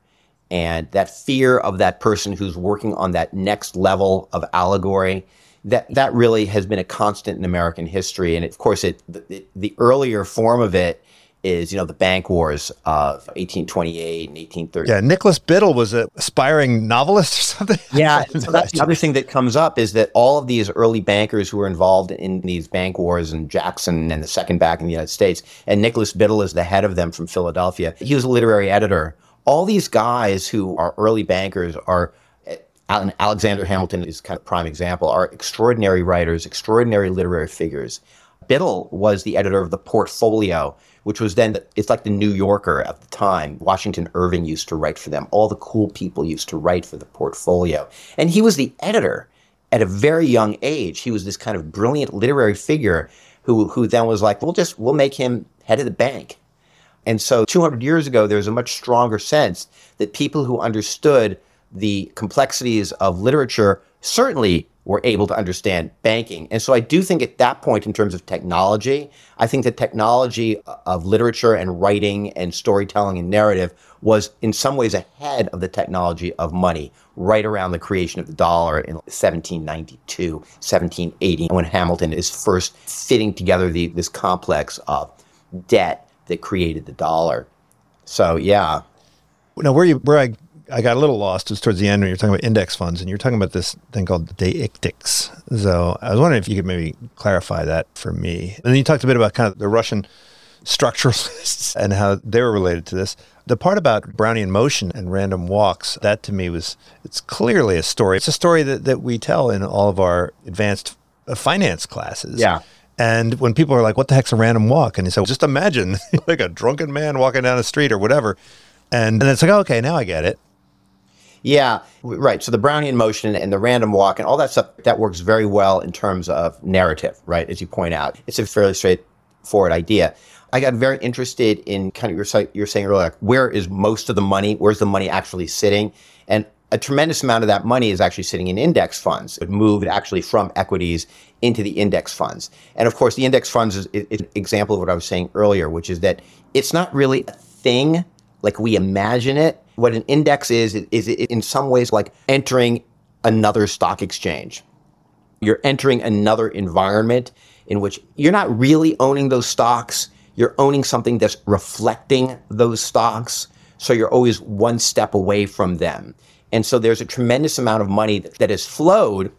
[SPEAKER 3] and that fear of that person who's working on that next level of allegory, that that really has been a constant in American history. And of course, it the, the earlier form of it is you know the bank wars of 1828 and 1830.
[SPEAKER 2] Yeah, Nicholas Biddle was an aspiring novelist or something.
[SPEAKER 3] Yeah, so that's the other thing that comes up is that all of these early bankers who were involved in these bank wars and Jackson and the second bank in the United States, and Nicholas Biddle is the head of them from Philadelphia. He was a literary editor. All these guys who are early bankers are eh, Alexander Hamilton is kind of prime example, are extraordinary writers, extraordinary literary figures. Biddle was the editor of the Port Folio, which was then, it's like the New Yorker at the time. Washington Irving used to write for them. All the cool people used to write for the Port Folio. And he was the editor at a very young age. He was this kind of brilliant literary figure who, who then was like, we'll just, we'll make him head of the bank. And so 200 years ago, there was a much stronger sense that people who understood the complexities of literature certainly were able to understand banking. And so I do think at that point, in terms of technology, I think the technology of literature and writing and storytelling and narrative was in some ways ahead of the technology of money, right around the creation of the dollar in 1792, 1780, when Hamilton is first fitting together the, this complex of debt that created the dollar. So, yeah.
[SPEAKER 2] Now, where you where I I got a little lost It was towards the end when you're talking about index funds and you're talking about this thing called deictics. So I was wondering if you could maybe clarify that for me. And then you talked a bit about kind of the Russian structuralists and how they were related to this. The part about Brownian motion and random walks, that to me was, it's clearly a story. It's a story that, that we tell in all of our advanced uh, finance classes.
[SPEAKER 3] Yeah.
[SPEAKER 2] And when people are like, what the heck's a random walk? And you say, well, just imagine like a drunken man walking down the street or whatever. And, and it's like, okay, now I get it.
[SPEAKER 3] Yeah, right. So the Brownian motion and the random walk and all that stuff that works very well in terms of narrative, right? As you point out, it's a fairly straightforward idea. I got very interested in kind of your you're saying earlier, like where is most of the money? Where's the money actually sitting? And a tremendous amount of that money is actually sitting in index funds. It moved actually from equities into the index funds. And of course, the index funds is, is an example of what I was saying earlier, which is that it's not really a thing like we imagine it what an index is, is in some ways like entering another stock exchange. You're entering another environment in which you're not really owning those stocks. You're owning something that's reflecting those stocks. So you're always one step away from them. And so there's a tremendous amount of money that has flowed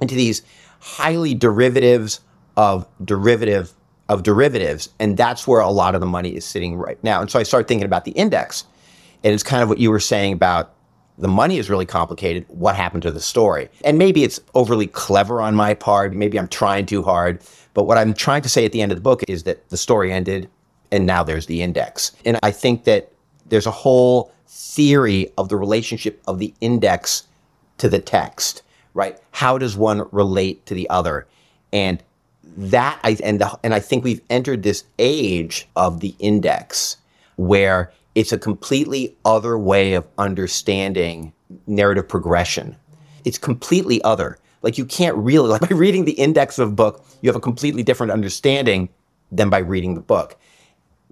[SPEAKER 3] into these highly derivatives of derivative of derivatives. And that's where a lot of the money is sitting right now. And so I started thinking about the index. And it's kind of what you were saying about the money is really complicated. What happened to the story? And maybe it's overly clever on my part. Maybe I'm trying too hard. But what I'm trying to say at the end of the book is that the story ended and now there's the index. And I think that there's a whole theory of the relationship of the index to the text, right? How does one relate to the other? And that I and the, and I think we've entered this age of the index where it's a completely other way of understanding narrative progression. It's completely other. Like you can't really, like by reading the index of a book, you have a completely different understanding than by reading the book.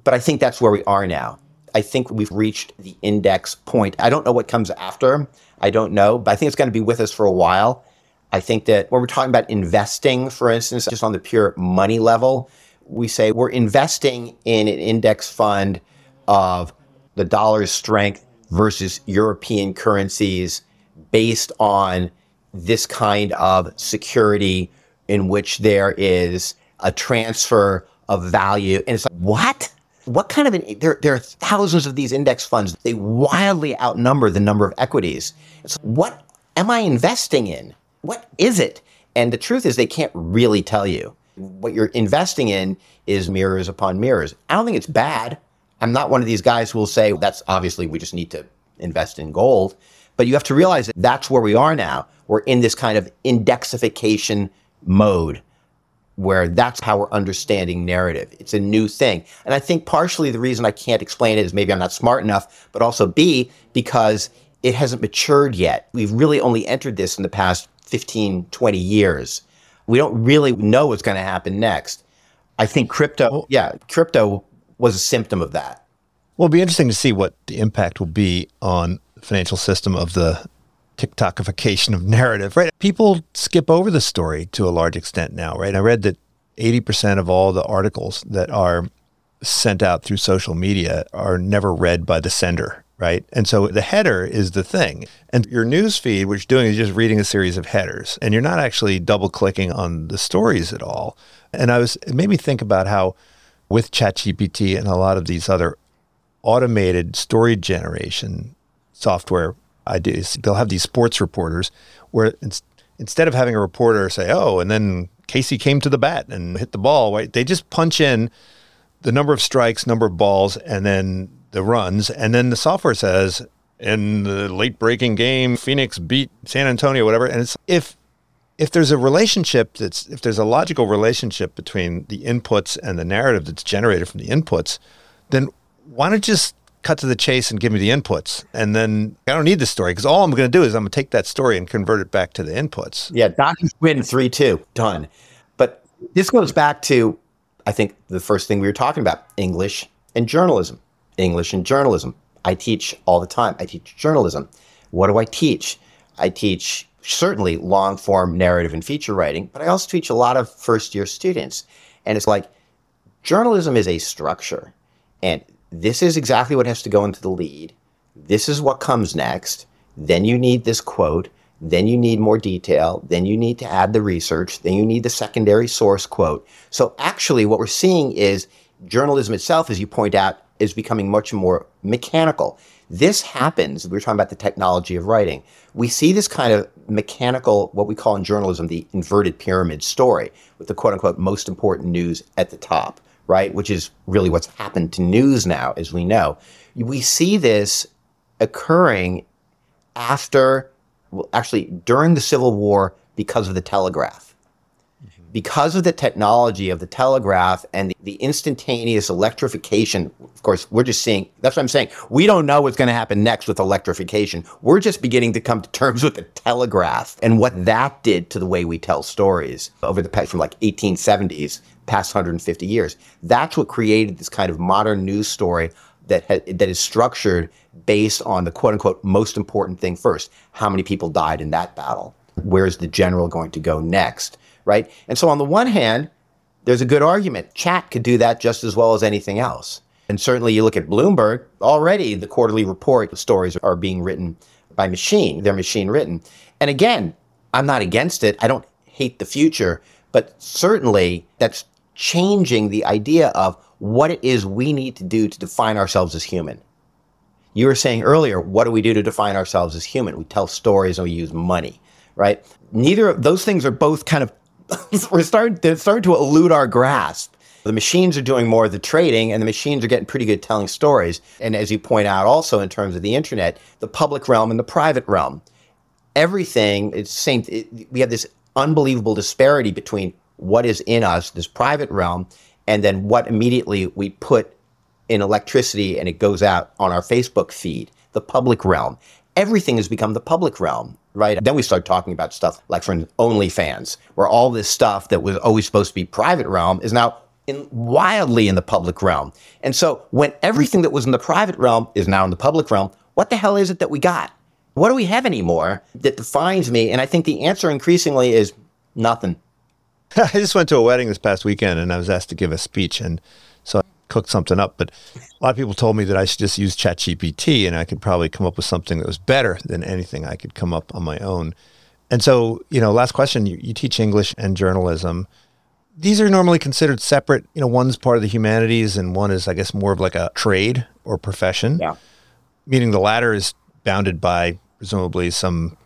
[SPEAKER 3] But I think that's where we are now. I think we've reached the index point. I don't know what comes after. I don't know, but I think it's going to be with us for a while. I think that when we're talking about investing, for instance, just on the pure money level, we say we're investing in an index fund of the dollar's strength versus European currencies based on this kind of security in which there is a transfer of value. And it's like, what? What kind of an, there, there are thousands of these index funds. They wildly outnumber the number of equities. It's like, what am I investing in? What is it? And the truth is, they can't really tell you. What you're investing in is mirrors upon mirrors. I don't think it's bad. I'm not one of these guys who will say that's obviously we just need to invest in gold. But you have to realize that that's where we are now. We're in this kind of indexification mode where that's how we're understanding narrative. It's a new thing. And I think partially the reason I can't explain it is maybe I'm not smart enough, but also B, because it hasn't matured yet. We've really only entered this in the past 15, 20 years. We don't really know what's going to happen next. I think crypto, yeah, crypto was a symptom of that.
[SPEAKER 2] Well, it'll be interesting to see what the impact will be on the financial system of the TikTokification of narrative, right? People skip over the story to a large extent now, right? I read that 80% of all the articles that are sent out through social media are never read by the sender, right? And so the header is the thing. And your news feed, what you're doing is just reading a series of headers, and you're not actually double clicking on the stories at all. And I was, it made me think about how with ChatGPT and a lot of these other automated story generation software ideas. They'll have these sports reporters where instead of having a reporter say, "Oh," and then Casey came to the bat and hit the ball, right? They just punch in the number of strikes, number of balls, and then the runs, and then the software says in the late breaking game, Phoenix beat San Antonio, whatever. And it's if if there's a relationship that's if there's a logical relationship between the inputs and the narrative that's generated from the inputs, then why not just cut to the chase and give me the inputs. And then I don't need the story because all I'm going to do is I'm going to take that story and convert it back to the inputs.
[SPEAKER 3] Yeah, Dodgers win 3 2. Done. But this goes back to, I think, the first thing we were talking about English and journalism. English and journalism. I teach all the time. I teach journalism. What do I teach? I teach certainly long form narrative and feature writing, but I also teach a lot of first year students. And it's like journalism is a structure. And this is exactly what has to go into the lead. This is what comes next. Then you need this quote. Then you need more detail. Then you need to add the research. Then you need the secondary source quote. So actually, what we're seeing is journalism itself, as you point out, is becoming much more mechanical. This happens, we are talking about the technology of writing. We see this kind of mechanical, what we call in journalism, the inverted pyramid story, with the quote unquote most important news at the top right? Which is really what's happened to news now, as we know. We see this occurring after, well, actually, during the Civil War because of the telegraph. Because of the technology of the telegraph and the, the, instantaneous electrification, of course, we're just seeing, that's what I'm saying. We don't know what's going to happen next with electrification. We're just beginning to come to terms with the telegraph and what that did to the way we tell stories over the past from like 1870s past 150 years. That's what created this kind of modern news story that ha- that is structured based on the quote unquote most important thing first. How many people died in that battle? Where's the general going to go next? Right? And so on the one hand, there's a good argument. Chat could do that just as well as anything else. And certainly you look at Bloomberg, already the quarterly report stories are being written by machine. They're machine written. And again, I'm not against it. I don't hate the future, but certainly that's changing the idea of what it is we need to do to define ourselves as human. You were saying earlier, what do we do to define ourselves as human? We tell stories and we use money, right? Neither of those things are both kind of we're starting starting to elude our grasp. The machines are doing more of the trading and the machines are getting pretty good telling stories. And as you point out also in terms of the internet, the public realm and the private realm. Everything is same it, we have this unbelievable disparity between what is in us, this private realm, and then what immediately we put in electricity and it goes out on our Facebook feed, the public realm. Everything has become the public realm, right? Then we start talking about stuff like for OnlyFans, where all this stuff that was always supposed to be private realm is now in, wildly in the public realm. And so when everything that was in the private realm is now in the public realm, what the hell is it that we got? What do we have anymore that defines me? And I think the answer increasingly is nothing.
[SPEAKER 2] I just went to a wedding this past weekend and I was asked to give a speech and so cooked something up. But a lot of people told me that I should just use ChatGPT and I could probably come up with something that was better than anything I could come up on my own. And so, you know, last question, you, you teach English and journalism. These are normally considered separate. You know, one's part of the humanities and one is, I guess, more of like a trade or profession.
[SPEAKER 3] Yeah.
[SPEAKER 2] Meaning the latter is bounded by presumably some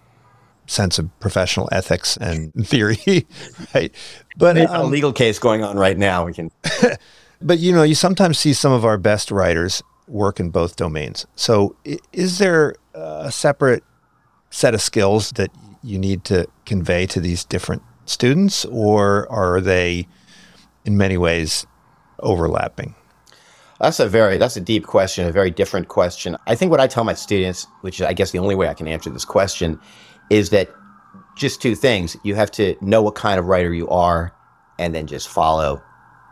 [SPEAKER 2] sense of professional ethics and theory, right?
[SPEAKER 3] But um, a legal case going on right now. We can.
[SPEAKER 2] but you know, you sometimes see some of our best writers work in both domains. So, is there a separate set of skills that you need to convey to these different students, or are they in many ways overlapping?
[SPEAKER 3] That's a very that's a deep question, a very different question. I think what I tell my students, which is I guess the only way I can answer this question, is that just two things. You have to know what kind of writer you are and then just follow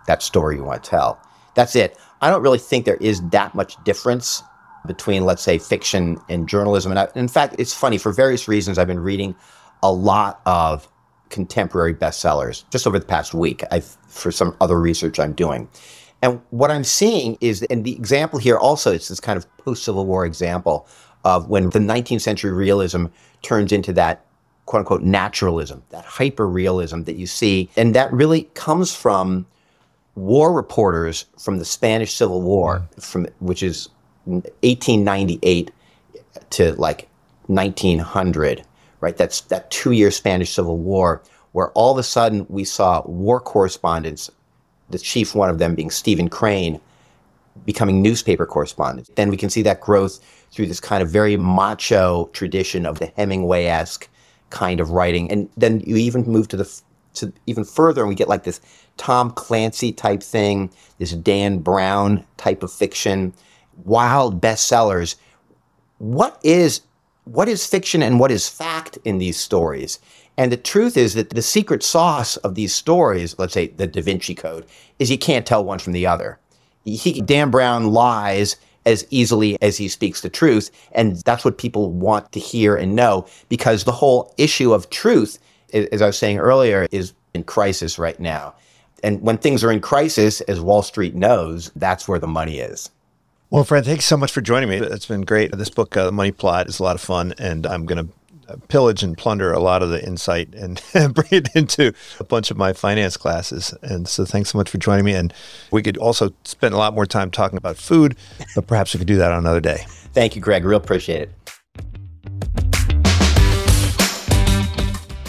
[SPEAKER 3] that story you want to tell. That's it. I don't really think there is that much difference between, let's say, fiction and journalism. And I, in fact, it's funny for various reasons. I've been reading a lot of contemporary bestsellers just over the past week. I've for some other research I'm doing. And what I'm seeing is, and the example here also, is this kind of post Civil War example of when the 19th century realism turns into that quote unquote naturalism, that hyper realism that you see. And that really comes from war reporters from the Spanish Civil War, mm-hmm. from which is 1898 to like 1900, right? That's that two year Spanish Civil War, where all of a sudden we saw war correspondents the chief one of them being Stephen Crane, becoming newspaper correspondents. Then we can see that growth through this kind of very macho tradition of the Hemingway esque kind of writing. And then you even move to the to even further, and we get like this Tom Clancy type thing, this Dan Brown type of fiction, wild bestsellers. What is what is fiction and what is fact in these stories? And the truth is that the secret sauce of these stories, let's say the Da Vinci Code, is you can't tell one from the other. He, Dan Brown lies as easily as he speaks the truth. And that's what people want to hear and know because the whole issue of truth, as I was saying earlier, is in crisis right now. And when things are in crisis, as Wall Street knows, that's where the money is.
[SPEAKER 2] Well, Fred, thanks so much for joining me. It's been great. This book, uh, The Money Plot, is a lot of fun, and I'm going to pillage and plunder a lot of the insight and bring it into a bunch of my finance classes. And so thanks so much for joining me. And we could also spend a lot more time talking about food, but perhaps we could do that on another day.
[SPEAKER 3] Thank you, Greg. Real appreciate it.